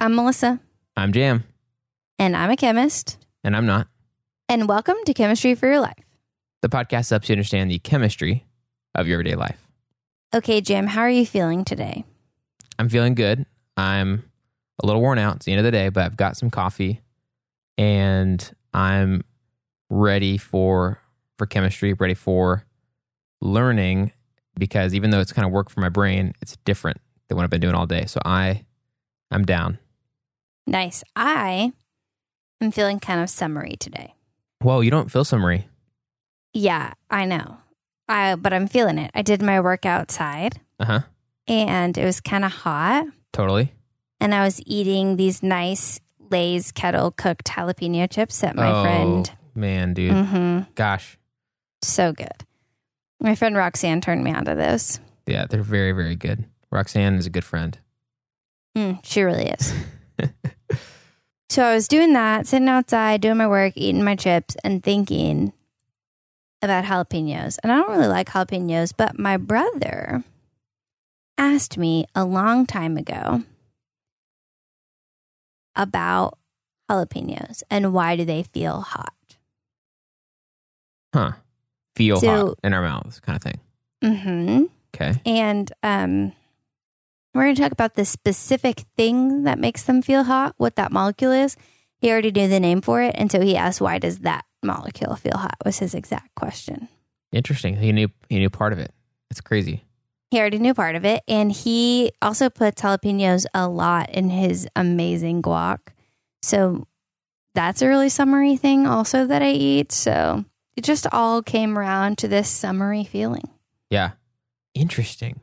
I'm Melissa, I'm Jam, and I'm a chemist. and I'm not. And welcome to Chemistry for Your Life. The podcast helps you understand the chemistry of your everyday life. Okay, Jim, how are you feeling today? I'm feeling good. I'm a little worn out. It's the end of the day, but I've got some coffee and I'm ready for for chemistry, ready for learning because even though it's kind of work for my brain, it's different than what I've been doing all day. So I I'm down. Nice. I am feeling kind of summery today. Whoa, you don't feel summery. Yeah, I know. I but I'm feeling it. I did my work outside Uh-huh. and it was kind of hot Totally. and I was eating these nice Lay's kettle cooked jalapeno chips that my oh, friend Man, dude. Mhm. Gosh. so good. My friend Roxanne turned me onto those. Yeah, they're very, very good. Roxanne is a good friend. Mm, she really is. So I was doing that, sitting outside, doing my work, eating my chips, and thinking about jalapenos. And I don't really like jalapenos, but my brother asked me a long time ago about jalapenos and why do they feel hot. Huh. Feel So- hot in our mouths kind of thing. Mm-hmm. Okay. And um, we're going to talk about the specific thing that makes them feel hot, what that molecule is. He already knew the name for it. And so he asked, why does that molecule feel hot? was his exact question. Interesting. He knew he knew part of it. It's crazy. He already knew part of it. And he also puts jalapenos a lot in his amazing guac. So that's a really summery thing also that I eat. So it just all came around to this summery feeling. Yeah. Interesting.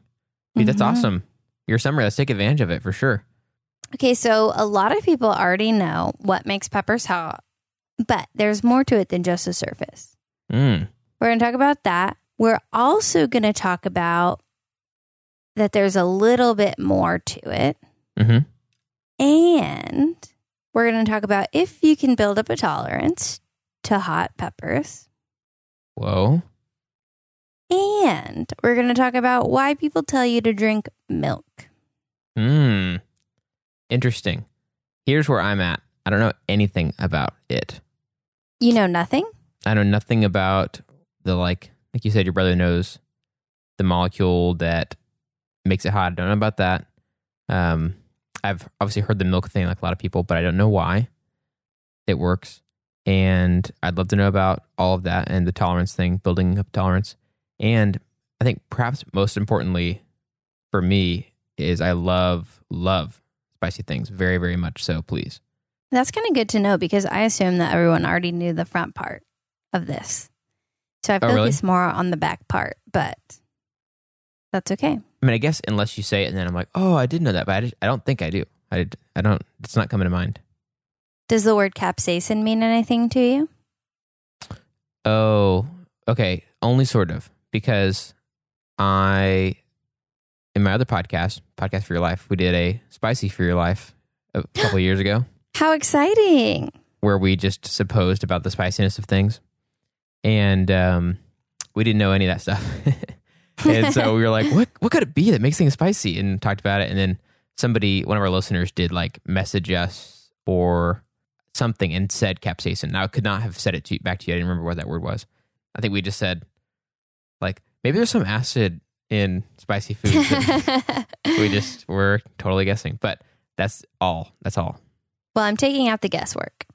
Dude, that's Mhm. awesome. Your summer, let's take advantage of it for sure. Okay, so a lot of people already know what makes peppers hot, but there's more to it than just the surface. Mm. We're going to talk about that. We're also going to talk about that there's a little bit more to it. Mm-hmm. And we're going to talk about if you can build up a tolerance to hot peppers. Whoa. And we're going to talk about why people tell you to drink milk. Hmm. Interesting. Here's where I'm at. I don't know anything about it. You know nothing? I know nothing about the like like you said, your brother knows the molecule that makes it hot. I don't know about that. Um, I've obviously heard the milk thing like a lot of people, but I don't know why it works. And I'd love to know about all of that and the tolerance thing, building up tolerance. And I think perhaps most importantly for me is I love, love spicy things very, very much so, please. That's kind of good to know because I assume that everyone already knew the front part of this. So I Oh, really? focus more on the back part, but that's okay. I mean, I guess unless you say it and then I'm like, oh, I did know that, but I, just, I don't think I do. I, I don't, it's not coming to mind. Does the word capsaicin mean anything to you? Oh, okay. Only sort of because I, in my other podcast, Podcast for Your Life, we did a Spicy for Your Life a couple years ago How exciting. where we just supposed about the spiciness of things. And um, we didn't know any of that stuff. and so we were like, what, what could it be that makes things spicy? And talked about it. And then somebody, one of our listeners, did like message us or something and said capsaicin. Now, I could not have said it to, you, back to you. I didn't remember what that word was. I think we just said, like, maybe there's some acid in spicy food. we just were totally guessing. But that's all. That's all. well, I'm taking out the guesswork.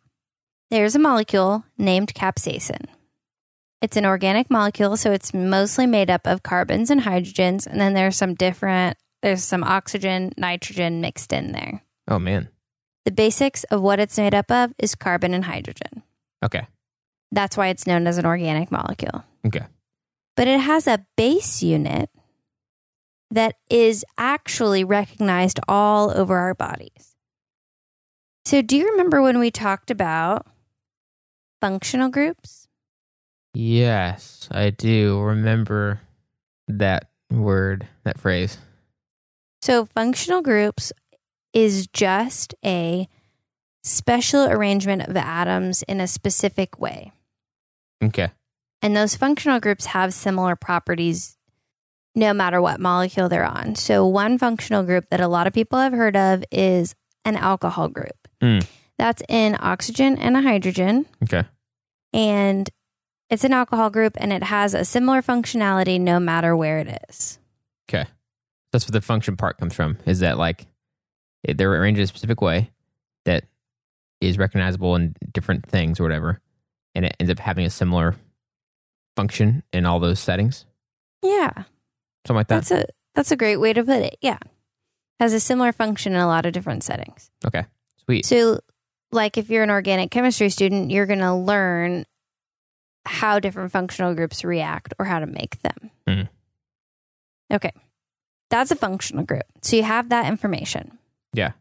There's a molecule named capsaicin. It's an organic molecule, so it's mostly made up of carbons and hydrogens, and then there's some different, there's some oxygen, nitrogen mixed in there. Oh, man. The basics of what it's made up of is carbon and hydrogen. Okay. That's why it's known as an organic molecule. Okay. But it has a base unit that is actually recognized all over our bodies. So, do you remember when we talked about functional groups? Yes, I do remember that word, that phrase. So, functional groups is just a special arrangement of atoms in a specific way. Okay. And those functional groups have similar properties no matter what molecule they're on. So, one functional group that a lot of people have heard of is an alcohol group. Mm. That's an oxygen and a hydrogen. Okay. And it's an alcohol group and it has a similar functionality no matter where it is. Okay. That's where the function part comes from. Is that like they're arranged in a specific way that is recognizable in different things or whatever, and it ends up having a similar function in all those settings, Yeah. something like that. That's a that's a great way to put it. Yeah. Has a similar function in a lot of different settings. okay. Sweet. So like if you're an organic chemistry student, you're going to learn how different functional groups react or how to make them. Mhm. Okay. That's a functional group. So you have that information. Yeah.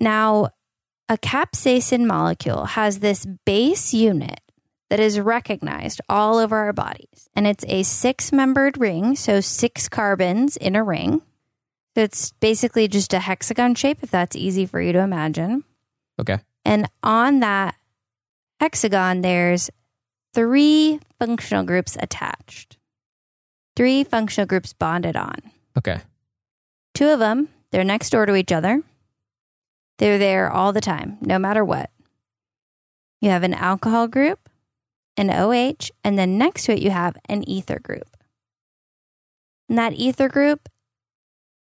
Now, a capsaicin molecule has this base unit that is recognized all over our bodies. And it's a six membered ring, so six carbons in a ring. So it's basically just a hexagon shape, if that's easy for you to imagine. Okay. And on that hexagon, there's three functional groups attached, three functional groups bonded on. Okay. Two of them, they're next door to each other. They're there all the time, no matter what. You have an alcohol group, an OH, and then next to it, you have an ether group. And that ether group,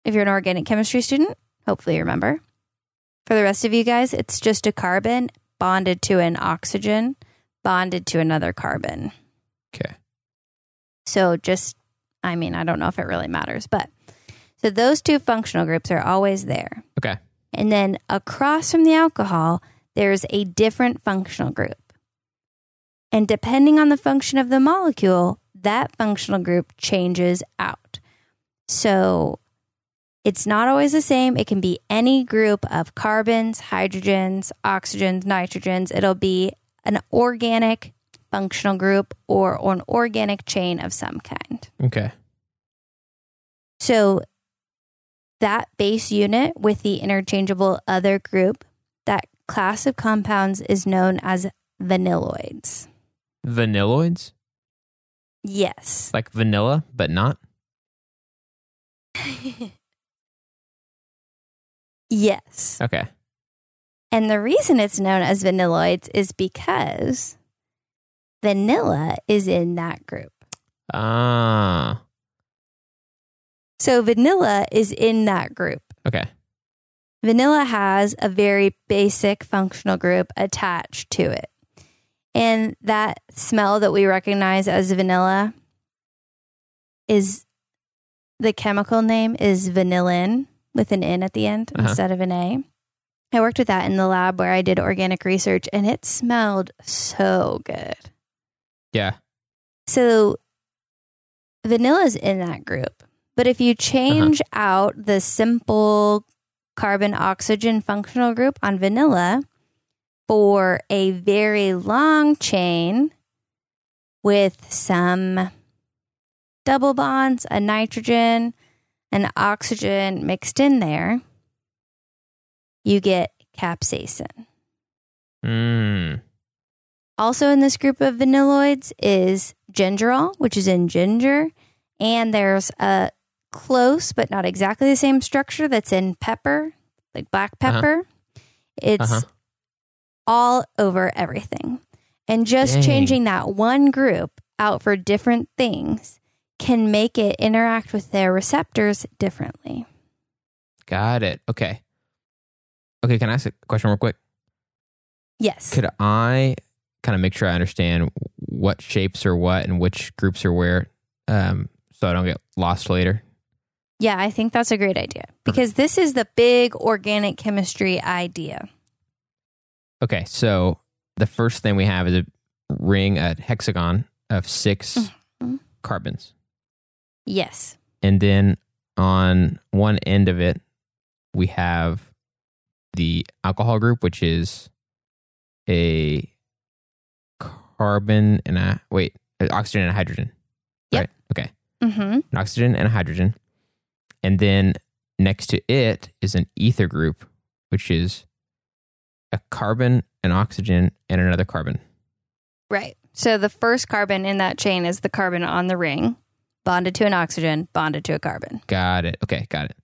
if you're an organic chemistry student, hopefully you remember. For the rest of you guys, it's just a carbon bonded to an oxygen, bonded to another carbon. Okay. So just, I mean, I don't know if it really matters, but so those two functional groups are always there. Okay. And then across from the alcohol, there's a different functional group. And depending on the function of the molecule, that functional group changes out. So it's not always the same. It can be any group of carbons, hydrogens, oxygens, nitrogens. It'll be an organic functional group or, or an organic chain of some kind. Okay. So that base unit with the interchangeable other group, that class of compounds is known as vanilloids. Vanilloids? Yes. Like vanilla, but not? yes. Okay. And the reason it's known as vanilloids is because vanilla is in that group. Ah. So vanilla is in that group. Okay. Vanilla has a very basic functional group attached to it. And that smell that we recognize as vanilla is the chemical name is vanillin with an N at the end Uh-huh. instead of an A. I worked with that in the lab where I did organic research and it smelled so good. Yeah. So vanilla is in that group. But if you change out the simple carbon oxygen functional group on vanilla for a very long chain with some double bonds, a nitrogen, and oxygen mixed in there, you get capsaicin. Mm. Also in this group of vanilloids is gingerol, which is in ginger, and there's a close but not exactly the same structure that's in pepper, like black Uh-huh. pepper. It's Uh-huh. All over everything. And just Dang. changing that one group out for different things can make it interact with their receptors differently. Got it. Okay. Okay, can I ask a question real quick? Yes. Could I kind of make sure I understand what shapes are what and which groups are where um, so I don't get lost later? Yeah, I think that's a great idea because this is the big organic chemistry idea. Okay, so the first thing we have is a ring, a hexagon of 6 Mhm. carbons. Yes. And then on one end of it, we have the alcohol group, which is a carbon and a wait, uh, oxygen and a hydrogen. Yep. Right. Okay. Mm-hmm. An oxygen and a hydrogen. And then next to it is an ether group, which is a carbon, an oxygen, and another carbon. Right. So the first carbon in that chain is the carbon on the ring, bonded to an oxygen, bonded to a carbon. Got it. Okay, got it.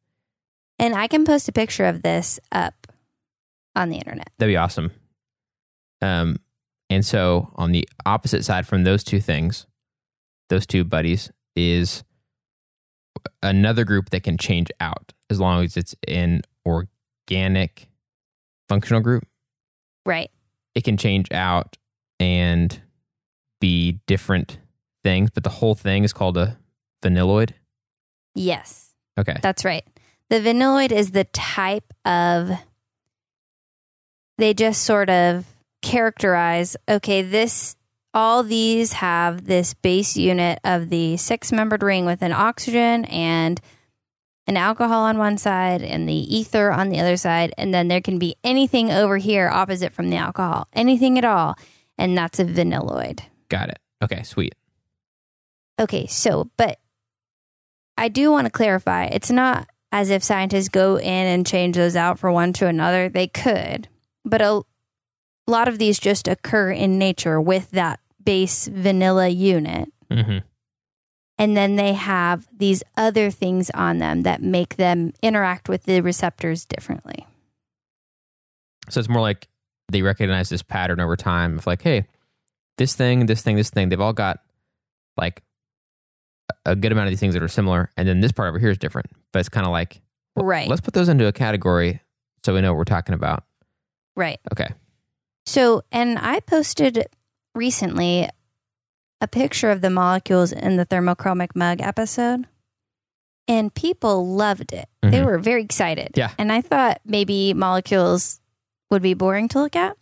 And I can post a picture of this up on the internet. That'd be awesome. Um, and so on the opposite side from those two things, those two buddies is another group that can change out as long as it's an organic functional group. Right. It can change out and be different things, but the whole thing is called a vanilloid. Yes, Okay. that's right. The vanilloid is the type of, they just sort of characterize, okay, this, all these have this base unit of the six membered ring with an oxygen and an alcohol on one side and the ether on the other side. And then there can be anything over here opposite from the alcohol, anything at all. And that's a vanilloid. Got it. Okay, sweet. Okay, so, but I do want to clarify it's not as if scientists go in and change those out for one to another. They could, but a lot of these just occur in nature with that base vanilla unit. hmm And then they have these other things on them that make them interact with the receptors differently. So it's more like they recognize this pattern over time of like, hey, this thing, this thing, this thing, they've all got like a good amount of these things that are similar. And then this part over here is different. But it's kind of like, well, Right. let's put those into a category so we know what we're talking about. Right. Okay. So, and I posted recently a picture of the molecules in the thermochromic mug episode, and people loved it. They Mhm. were very excited. Yeah. And I thought maybe molecules would be boring to look at.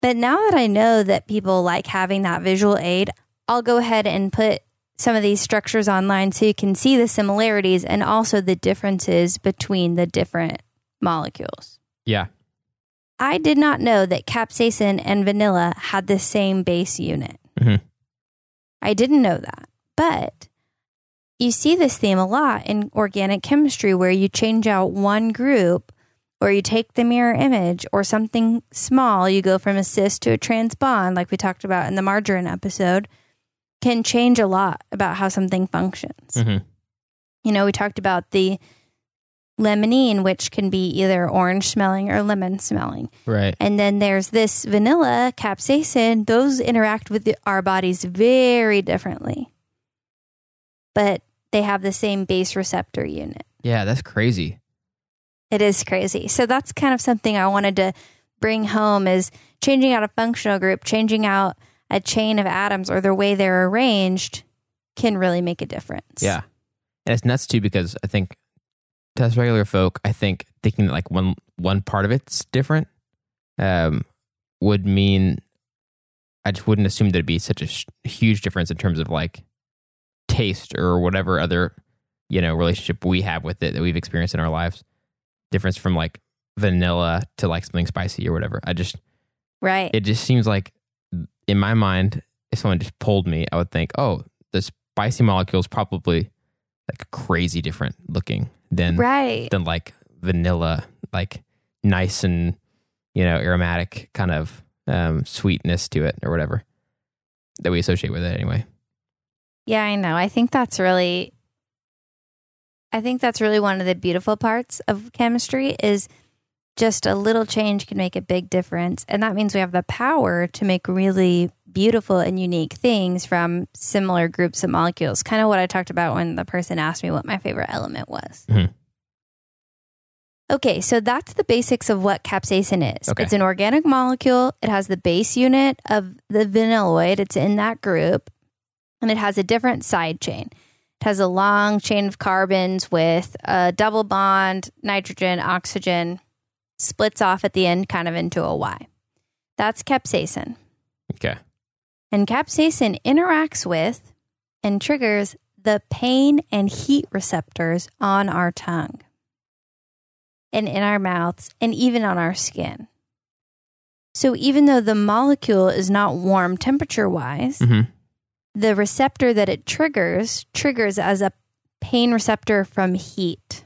But now that I know that people like having that visual aid, I'll go ahead and put some of these structures online so you can see the similarities and also the differences between the different molecules. Yeah. I did not know that capsaicin and vanilla had the same base unit. Mhm. I didn't know that. But you see this theme a lot in organic chemistry where you change out one group or you take the mirror image or something small, you go from a cis to a trans bond, like we talked about in the margarine episode, can change a lot about how something functions. hmm You know, we talked about the limonene, which can be either orange smelling or lemon smelling. Right. And then there's this vanilla, capsaicin. Those interact with the, our bodies very differently, but they have the same base receptor unit. Yeah, that's crazy. It is crazy. So that's kind of something I wanted to bring home is changing out a functional group, changing out a chain of atoms or the way they're arranged can really make a difference. Yeah. And it's nuts too because I think us regular folk, I think thinking that like one one part of it's different um, would mean I just wouldn't assume there'd be such a sh- huge difference in terms of like taste or whatever other you know relationship we have with it that we've experienced in our lives. Difference from like vanilla to like something spicy or whatever. I just Right. it just seems like in my mind, if someone just pulled me, I would think, oh, the spicy molecule is probably like crazy different looking than right. than like vanilla, like nice and you know aromatic kind of um, sweetness to it or whatever that we associate with it anyway. Yeah, I know. I think that's really I think that's really one of the beautiful parts of chemistry is just a little change can make a big difference. And that means we have the power to make really beautiful and unique things from similar groups of molecules. Kind of what I talked about when the person asked me what my favorite element was. Mhm. Okay, so that's the basics of what capsaicin is. Okay. It's an organic molecule. It has the base unit of the vanilloid. It's in that group and it has a different side chain. It has a long chain of carbons with a double bond, nitrogen, oxygen, splits off at the end kind of into a Y. That's capsaicin. Okay. And capsaicin interacts with and triggers the pain and heat receptors on our tongue and in our mouths and even on our skin. So even though the molecule is not warm temperature wise, hmm the receptor that it triggers triggers as a pain receptor from heat.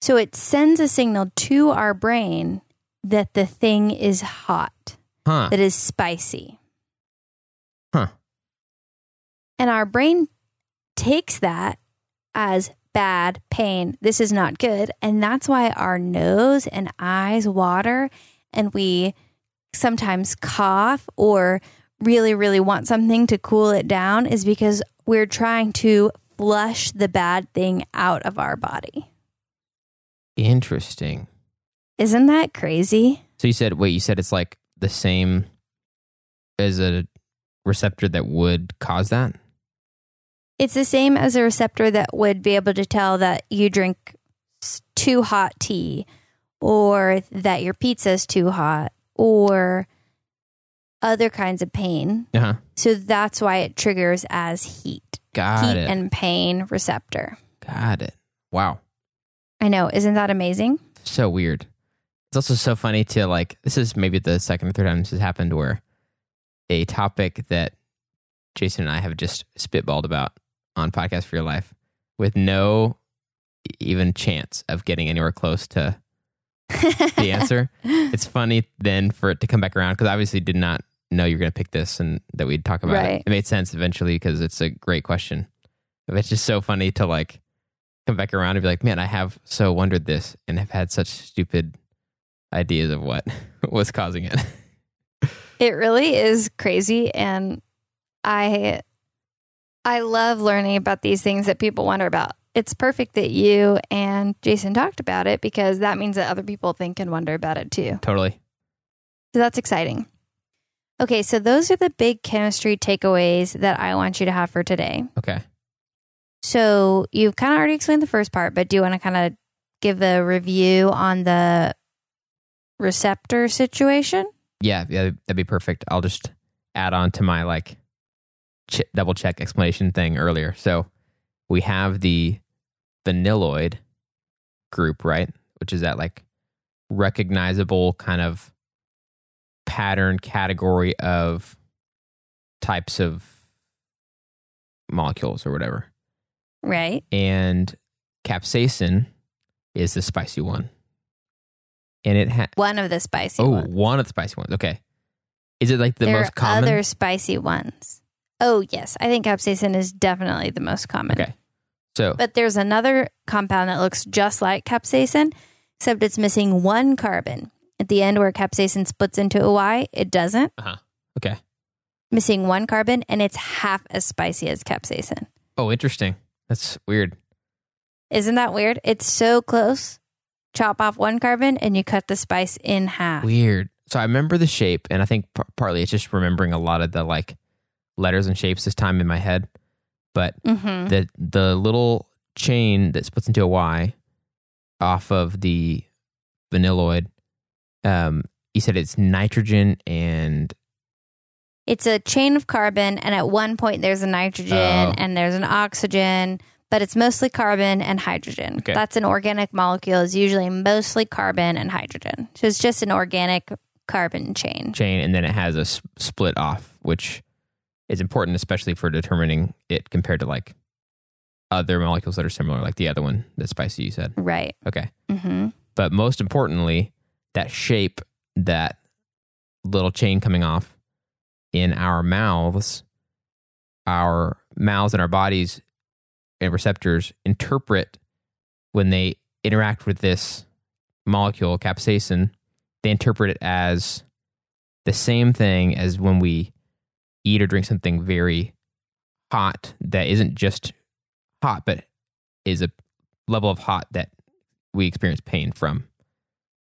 So it sends a signal to our brain that the thing is hot, Huh. that is spicy. And our brain takes that as bad, pain. This is not good. And that's why our nose and eyes water and we sometimes cough or really, really want something to cool it down is because we're trying to flush the bad thing out of our body. Interesting. Isn't that crazy? So you said, wait, you said it's like the same as a receptor that would cause that? It's the same as a receptor that would be able to tell that you drink too hot tea or that your pizza is too hot or other kinds of pain. Uh huh. So that's why it triggers as heat. Got heat it. and pain receptor. Got it. Wow. I know. Isn't that amazing? So weird. It's also so funny to like, this is maybe the second or third time this has happened where a topic that Jason and I have just spitballed about on Podcast for Your Life with no even chance of getting anywhere close to the answer. it's funny then for it to come back around because obviously did not know you were going to pick this and that we'd talk about Right. it. It made sense eventually because it's a great question. But it's just so funny to like come back around and be like, man, I have so wondered this and have had such stupid ideas of what was causing it. It really is crazy and I I love learning about these things that people wonder about. It's perfect that you and Jason talked about it because that means that other people think and wonder about it too. totally. So that's exciting. Okay, so those are the big chemistry takeaways that I want you to have for today. Okay. So you've kind of already explained the first part, but do you want to kind of give a review on the receptor situation? Yeah, yeah, that'd be perfect. I'll just add on to my like ch- double check explanation thing earlier. So we have the vanilloid group, right? Which is that like recognizable kind of pattern category of types of molecules or whatever. Right. And capsaicin is the spicy one. And it has One of the spicy Oh, ones. one of the spicy ones. Okay. Is it like the there most are common? other spicy ones. Oh, yes. I think capsaicin is definitely the most common. Okay. So, But there's another compound that looks just like capsaicin, except it's missing one carbon. At the end where capsaicin splits into a Y, it doesn't. Uh-huh. Okay. Missing one carbon, and it's half as spicy as capsaicin. Oh, interesting. That's weird. Isn't that weird? It's so close. Chop off one carbon and you cut the spice in half. Weird. So I remember the shape, and I think p- partly it's just remembering a lot of the like letters and shapes this time in my head. But hmm the the little chain that splits into a Y off of the vanilloid, um, you said it's nitrogen and It's a chain of carbon, and at one point there's a nitrogen Oh. and there's an oxygen, but it's mostly carbon and hydrogen. Okay. That's an organic molecule, is usually mostly carbon and hydrogen. So it's just an organic carbon chain. chain, and then it has a s- split off, which is important, especially for determining it compared to like other molecules that are similar, like the other one, the spicy you said. Right. Okay. hmm But most importantly, that shape, that little chain coming off in our mouths, our mouths and our bodies and receptors interpret when they interact with this molecule, capsaicin, they interpret it as the same thing as when we eat or drink something very hot that isn't just hot, but is a level of hot that we experience pain from.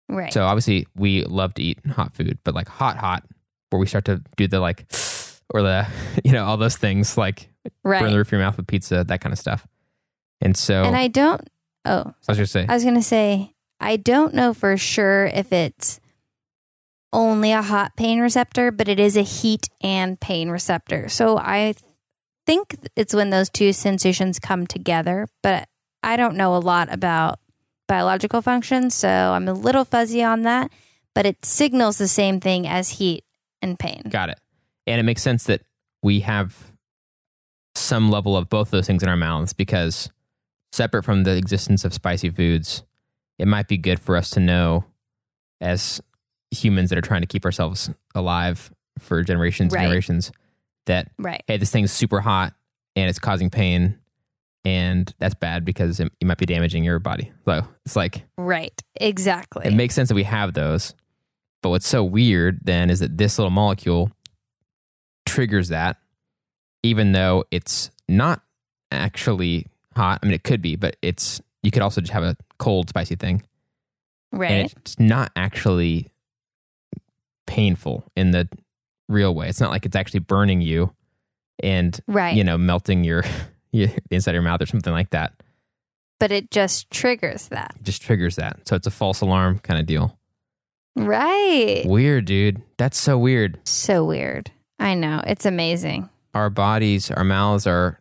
Right. So obviously we love to eat hot food, but like hot, hot, where we start to do the like, or the, you know, all those things like right. burn the roof of your mouth with pizza, that kind of stuff. And so and I don't, oh, I was going to say, I was going to say, I don't know for sure if it's only a hot pain receptor, but it is a heat and pain receptor. So I think it's when those two sensations come together, but I don't know a lot about biological functions. So I'm a little fuzzy on that, but it signals the same thing as heat and pain. got it. And it makes sense that we have some level of both those things in our mouths because separate from the existence of spicy foods, it might be good for us to know as humans that are trying to keep ourselves alive for generations Right. and generations that Right. hey, this thing's super hot and it's causing pain. and that's bad because it, you might be damaging your body. So it's like Right. Exactly. it makes sense that we have those. But what's so weird then is that this little molecule triggers that, even though it's not actually hot. I mean, it could be, but it's you could also just have a cold, spicy thing, right. and it's not actually painful in the real way. It's not like it's actually burning you and right. you know melting your, inside of your mouth or something like that. but it just triggers that. It just triggers that. So it's a false alarm kind of deal. Right. Weird, dude. That's so weird. So weird. I know. It's amazing. Our bodies, our mouths are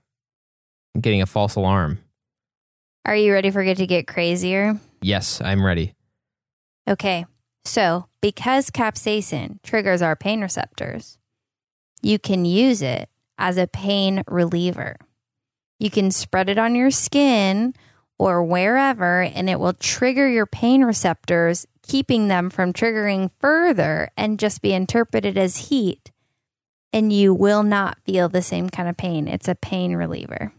getting a false alarm. Are you ready for it to get crazier? Yes, I'm ready. Okay. So, because capsaicin triggers our pain receptors, you can use it as a pain reliever. You can spread it on your skin or wherever, and it will trigger your pain receptors, keeping them from triggering further and just be interpreted as heat. And you will not feel the same kind of pain. It's a pain reliever.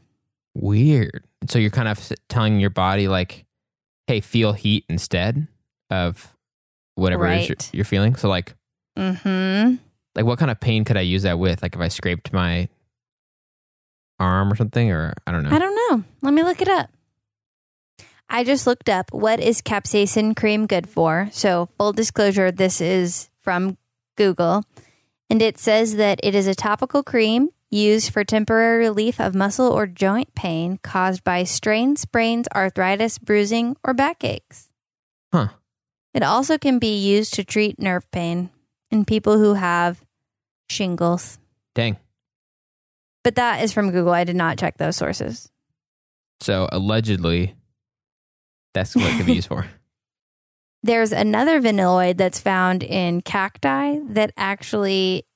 Weird. So you're kind of telling your body like, "Hey, feel heat instead of whatever it is you're, you're feeling." So like, Mm-hmm. like what kind of pain could I use that with? Like if I scraped my arm or something, or I don't know. I don't know. Let me look it up. I just looked up what is capsaicin cream good for. So, full disclosure, this is from Google. And it says that it is a topical cream used for temporary relief of muscle or joint pain caused by strains, sprains, arthritis, bruising, or backaches. Huh. It also can be used to treat nerve pain in people who have shingles. Dang. But that is from Google. I did not check those sources. So allegedly, that's what it could be used for. There's another vanilloid that's found in cacti that actually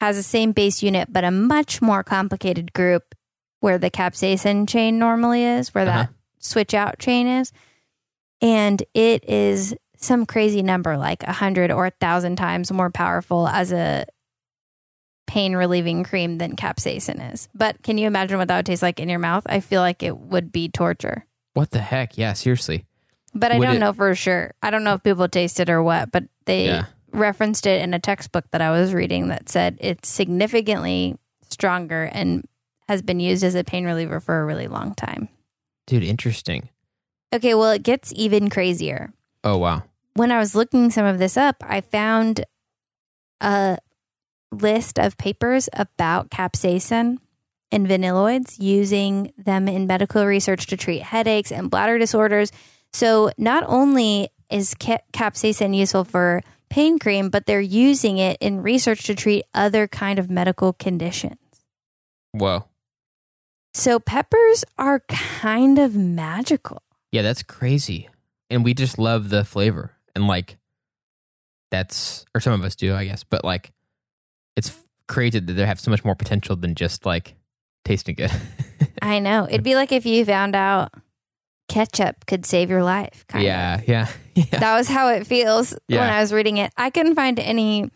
has the same base unit, but a much more complicated group where the capsaicin chain normally is, where Uh-huh. that switch out chain is. And it is some crazy number, like a hundred or a thousand times more powerful as a pain relieving cream than capsaicin is. But can you imagine what that would taste like in your mouth? I feel like it would be torture. What the heck? Yeah, seriously. But I Would don't it- know for sure. I don't know if people taste it or what, but they Yeah. referenced it in a textbook that I was reading that said it's significantly stronger and has been used as a pain reliever for a really long time. Dude, interesting. Okay, well, it gets even crazier. Oh wow. When I was looking some of this up, I found a list of papers about capsaicin and vanilloids using them in medical research to treat headaches and bladder disorders. So, not only is capsaicin useful for pain cream, but they're using it in research to treat other kind of medical conditions. Whoa. So, peppers are kind of magical. Yeah, that's crazy. And we just love the flavor. And like that's or some of us do, I guess. But like it's crazy that they have so much more potential than just like tasting good. I know. It'd be like if you found out ketchup could save your life. Kind yeah, yeah. Yeah. That was how it feels when I was reading it. I couldn't find any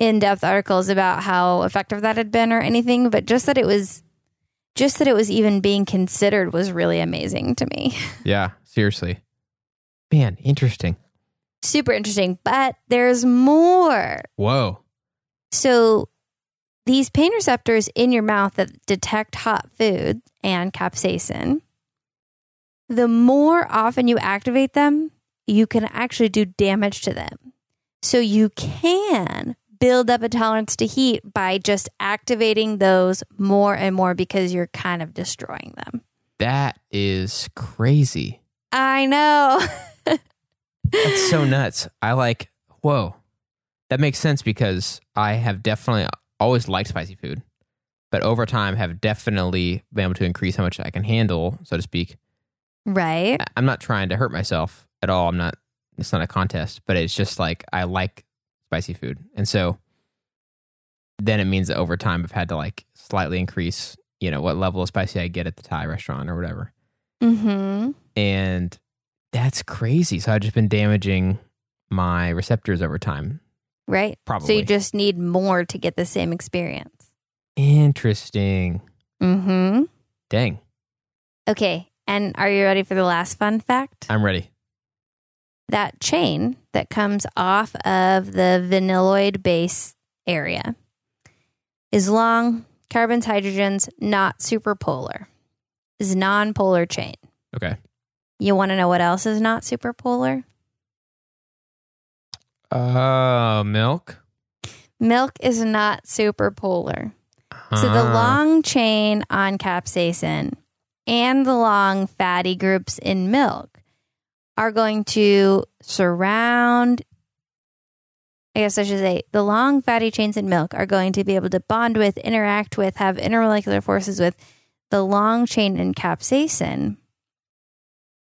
in depth articles about how effective that had been or anything, but just that it was just that it was even being considered was really amazing to me. Yeah, seriously. Man, interesting. Super interesting. But there's more. Whoa. So these pain receptors in your mouth that detect hot food and capsaicin, the more often you activate them, you can actually do damage to them. So you can build up a tolerance to heat by just activating those more and more because you're kind of destroying them. That is crazy. I know. That's so nuts. I like, whoa. That makes sense because I have definitely always liked spicy food, but over time have definitely been able to increase how much I can handle, so to speak. right. I- I'm not trying to hurt myself at all. I'm not, it's not a contest, but it's just like I like spicy food. And so then it means that over time I've had to like slightly increase, you know, what level of spicy I get at the Thai restaurant or whatever. Mm-hmm. And that's crazy. So I've just been damaging my receptors over time. Right. Probably. So you just need more to get the same experience. Interesting. Mm-hmm. Dang. Okay. And are you ready for the last fun fact? I'm ready. That chain that comes off of the vanilloid base area is long, carbons, hydrogens, not superpolar, is non-polar chain. Okay. You want to know what else is not superpolar? Uh, milk. Milk is not superpolar. So the long chain on capsaicin and the long fatty groups in milk are going to surround I guess I should say the long fatty chains in milk are going to be able to bond with, interact with, have intermolecular forces with the long chain in capsaicin.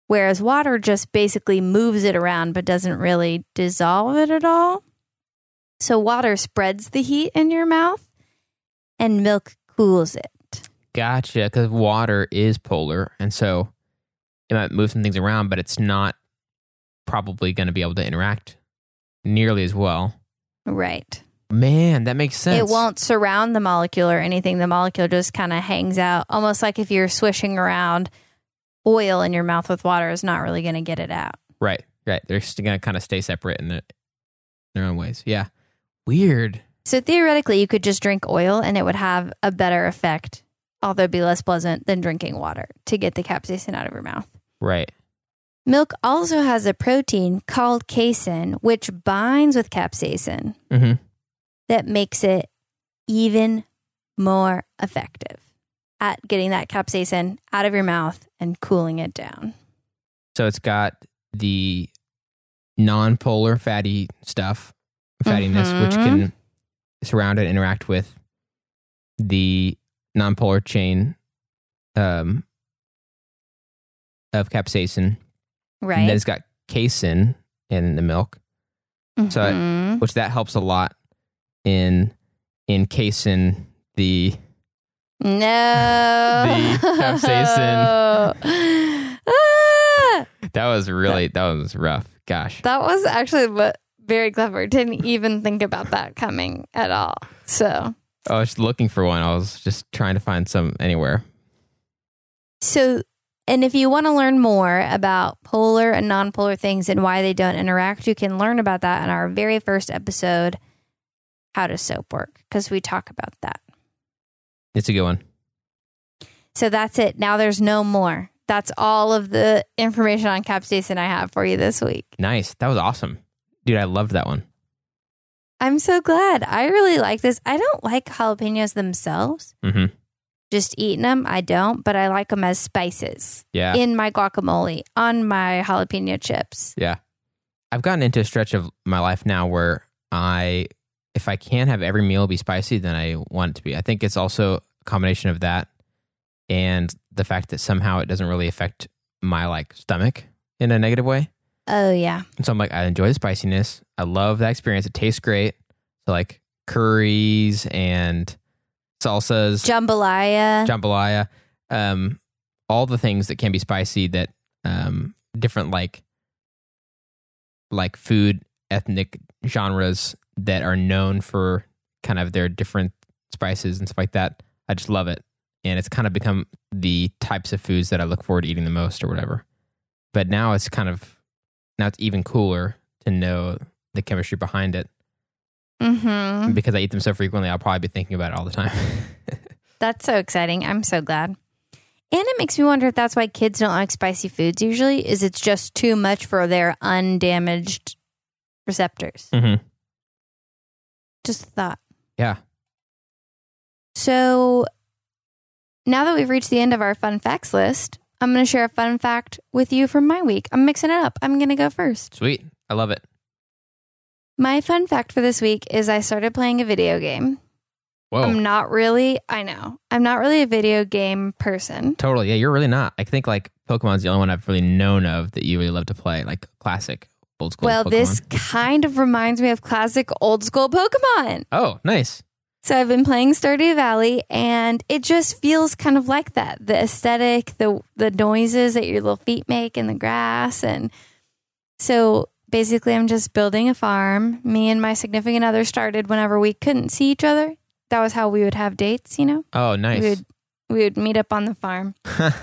Whereas water just basically moves it around but doesn't really dissolve it at all. So water spreads the heat in your mouth and milk cools it. Gotcha. Because water is polar, and so it might move some things around, but it's not probably going to be able to interact nearly as well. Right. Man, that makes sense. It won't surround the molecule or anything. The molecule just kind of hangs out, almost like if you're swishing around oil in your mouth with water, is not really going to get it out. Right. Right. They're just going to kind of stay separate in, the, in their own ways. Yeah. Weird. So theoretically, you could just drink oil and it would have a better effect, although it'd be less pleasant than drinking water to get the capsaicin out of your mouth. Right. Milk also has a protein called casein, which binds with capsaicin hmm that makes it even more effective at getting that capsaicin out of your mouth and cooling it down. So it's got the non-polar fatty stuff, fattiness, which Mhm. can surround and interact with the non-polar chain um, of capsaicin. Right. And then it's got casein in the milk, so I- Mhm. which that helps a lot in encasing the no. The capsaicin. Ah! that was really that was rough. Gosh. That was actually very clever. Didn't even think about that coming at all. So, I was looking for one. I was just trying to find some anywhere. so, and if you want to learn more about polar and nonpolar things and why they don't interact, you can learn about that in our very first episode, How Does Soap Work? Because we talk about that. It's a good one. So that's it. Now there's no more. That's all of the information on capsaicin I have for you this week. Nice. That was awesome. Dude, I loved that one. I'm so glad. I really like this. I don't like jalapenos themselves. hmm Just eating them, I don't, but I like them as spices Yeah. in my guacamole, on my jalapeno chips. yeah. I've gotten into a stretch of my life now where I, if I can't have every meal be spicy, then I want it to be. I think it's also combination of that and the fact that somehow it doesn't really affect my like stomach in a negative way. Oh, yeah. And so I'm like, I enjoy the spiciness. I love that experience. It tastes great. So like curries and salsas, Jambalaya. jambalaya, um, all the things that can be spicy that um, different like like food ethnic genres that are known for kind of their different spices and stuff like that. I just love it. And it's kind of become the types of foods that I look forward to eating the most or whatever. But now it's kind of now it's even cooler to know the chemistry behind it. hmm Because I eat them so frequently, I'll probably be thinking about it all the time. That's so exciting. I'm so glad. And it makes me wonder if that's why kids don't like spicy foods usually, is it's just too much for their undamaged receptors. hmm Just a thought. Yeah. So now that we've reached the end of our fun facts list, I'm going to share a fun fact with you from my week. I'm mixing it up. I'm going to go first. Sweet. I love it. My fun fact for this week is I started playing a video game. Whoa. I'm not really, I know, I'm not really a video game person. Totally. Yeah, you're really not. I think like Pokemon's the only one I've really known of that you really love to play, like classic, old school. Well, Pokemon. this kind of reminds me of classic old school Pokemon. Oh, nice. So I've been playing Stardew Valley, and it just feels kind of like that. The aesthetic, the the noises that your little feet make in the grass, and so basically, I'm just building a farm. Me and my significant other started whenever we couldn't see each other. That was how we would have dates, you know. Oh, nice. We would we would meet up on the farm.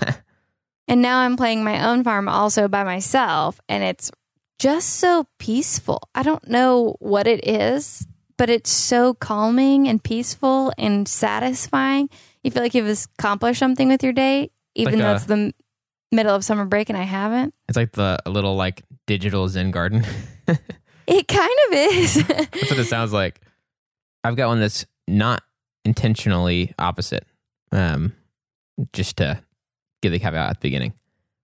And now I'm playing my own farm also by myself, and it's just so peaceful. I don't know what it is, but it's so calming and peaceful and satisfying. You feel like you've accomplished something with your day, even Like though a- it's the m- middle of summer break and I haven't. It's like the a little like digital Zen garden. It kind of is. That's what it sounds like. I've got one that's not intentionally opposite. Um, just to give the caveat at the beginning,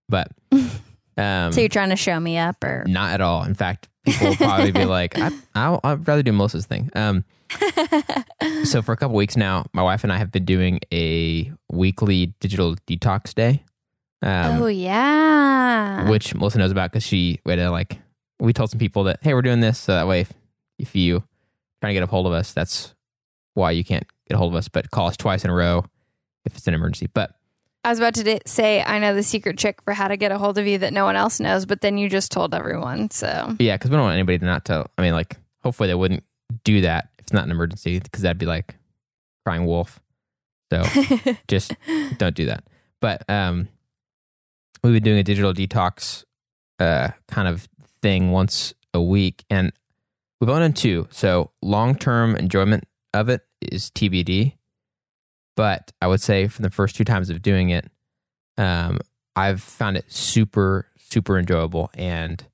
but um, so you're trying to show me up, or not at all. In fact, people will probably be like, I, I'll, I'd rather do Melissa's thing. Um, so for a couple weeks now, my wife and I have been doing a weekly digital detox day. Um, oh yeah, which Melissa knows about because she we had to like we told some people that hey we're doing this so that way if, if you trying to get a hold of us that's why you can't get a hold of us but call us twice in a row if it's an emergency but I was about to say I know the secret trick for how to get a hold of you that no one else knows, but then you just told everyone. So. Yeah because we don't want anybody to not tell I mean like hopefully they wouldn't do that if it's not an emergency because that'd be like crying wolf. So just don't do that. But um we've been doing a digital detox uh kind of thing once a week and we've only done two. So long-term enjoyment of it is tbd but i would say for the first two times of doing it um i've found it super super enjoyable and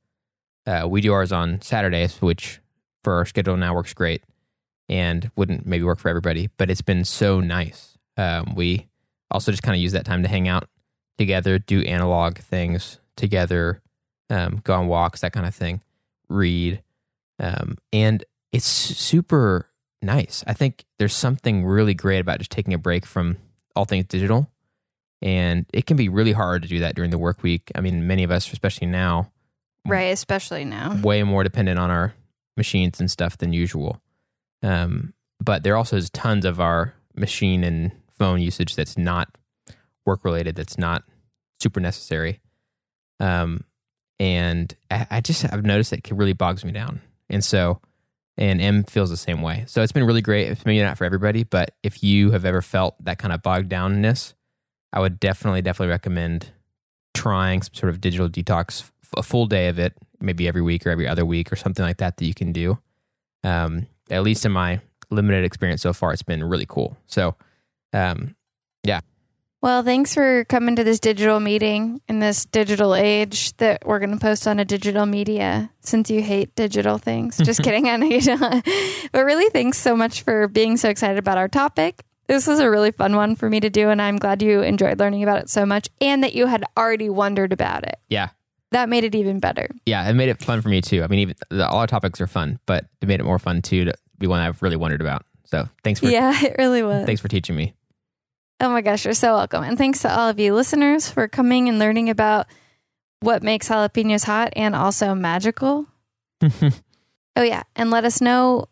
uh, we do ours on saturdays which for our schedule now works great and wouldn't maybe work for everybody but it's been so nice um, we also just kind of use that time to hang out together, do analog things together, um, go on walks, that kind of thing, read. Um, and it's super nice. I think there's something really great about just taking a break from all things digital. And it can be really hard to do that during the work week. I mean, many of us, especially now, right, especially now. way more dependent on our machines and stuff than usual. Um, but there also is tons of our machine and phone usage that's not work related, that's not super necessary. Um, and I, I just I've noticed it really bogs me down, and so and M feels the same way. So it's been really great. It's maybe not for everybody, but if you have ever felt that kind of bogged downness, I would definitely definitely recommend trying some sort of digital detox, a full day of it, maybe every week or every other week or something like that that you can do. Um, at least in my limited experience so far, it's been really cool. So, um, Well, thanks for coming to this digital meeting in this digital age that we're going to post on a digital media since you hate digital things. Just kidding. I know you don't. But really, thanks so much for being so excited about our topic. This was a really fun one for me to do, and I'm glad you enjoyed learning about it so much and that you had already wondered about it. yeah, That made it even better. yeah, it made it fun for me too. I mean, even the, all our topics are fun, but it made it more fun too to be one I've really wondered about. So thanks for Yeah, it really was. thanks for teaching me. Oh my gosh, you're so welcome. And thanks to all of you listeners for coming and learning about what makes jalapenos hot and also magical. Oh, yeah. And let us know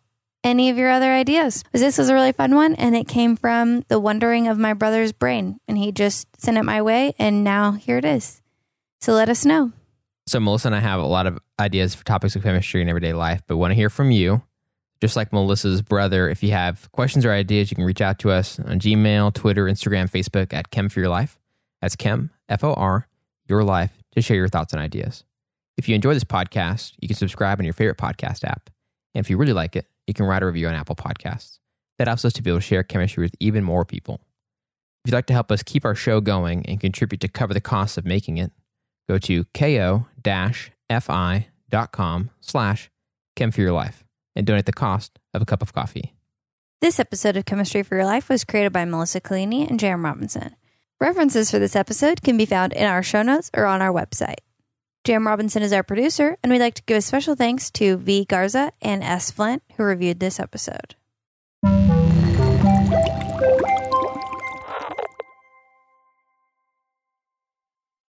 any of your other ideas. This was a really fun one, and it came from the wondering of my brother's brain. And he just sent it my way, and now here it is. So let us know. So Melissa and I have a lot of ideas for topics of chemistry in everyday life, but want to hear from you. Just like Melissa's brother, if you have questions or ideas, you can reach out to us on Gmail, Twitter, Instagram, Facebook at Chem for Your Life. That's Chem, F O R, Your Life, to share your thoughts and ideas. If you enjoy this podcast, you can subscribe on your favorite podcast app. And if you really like it, you can write a review on Apple Podcasts. That helps us to be able to share chemistry with even more people. If you'd like to help us keep our show going and contribute to cover the costs of making it, go to ko-fi.com slash chem for your life and donate the cost of a cup of coffee. This episode of Chemistry for Your Life was created by Melissa Collini and Jam Robinson. References for this episode can be found in our show notes or on our website. Jam Robinson is our producer, and we'd like to give a special thanks to V. Garza and S. Flint, who reviewed this episode.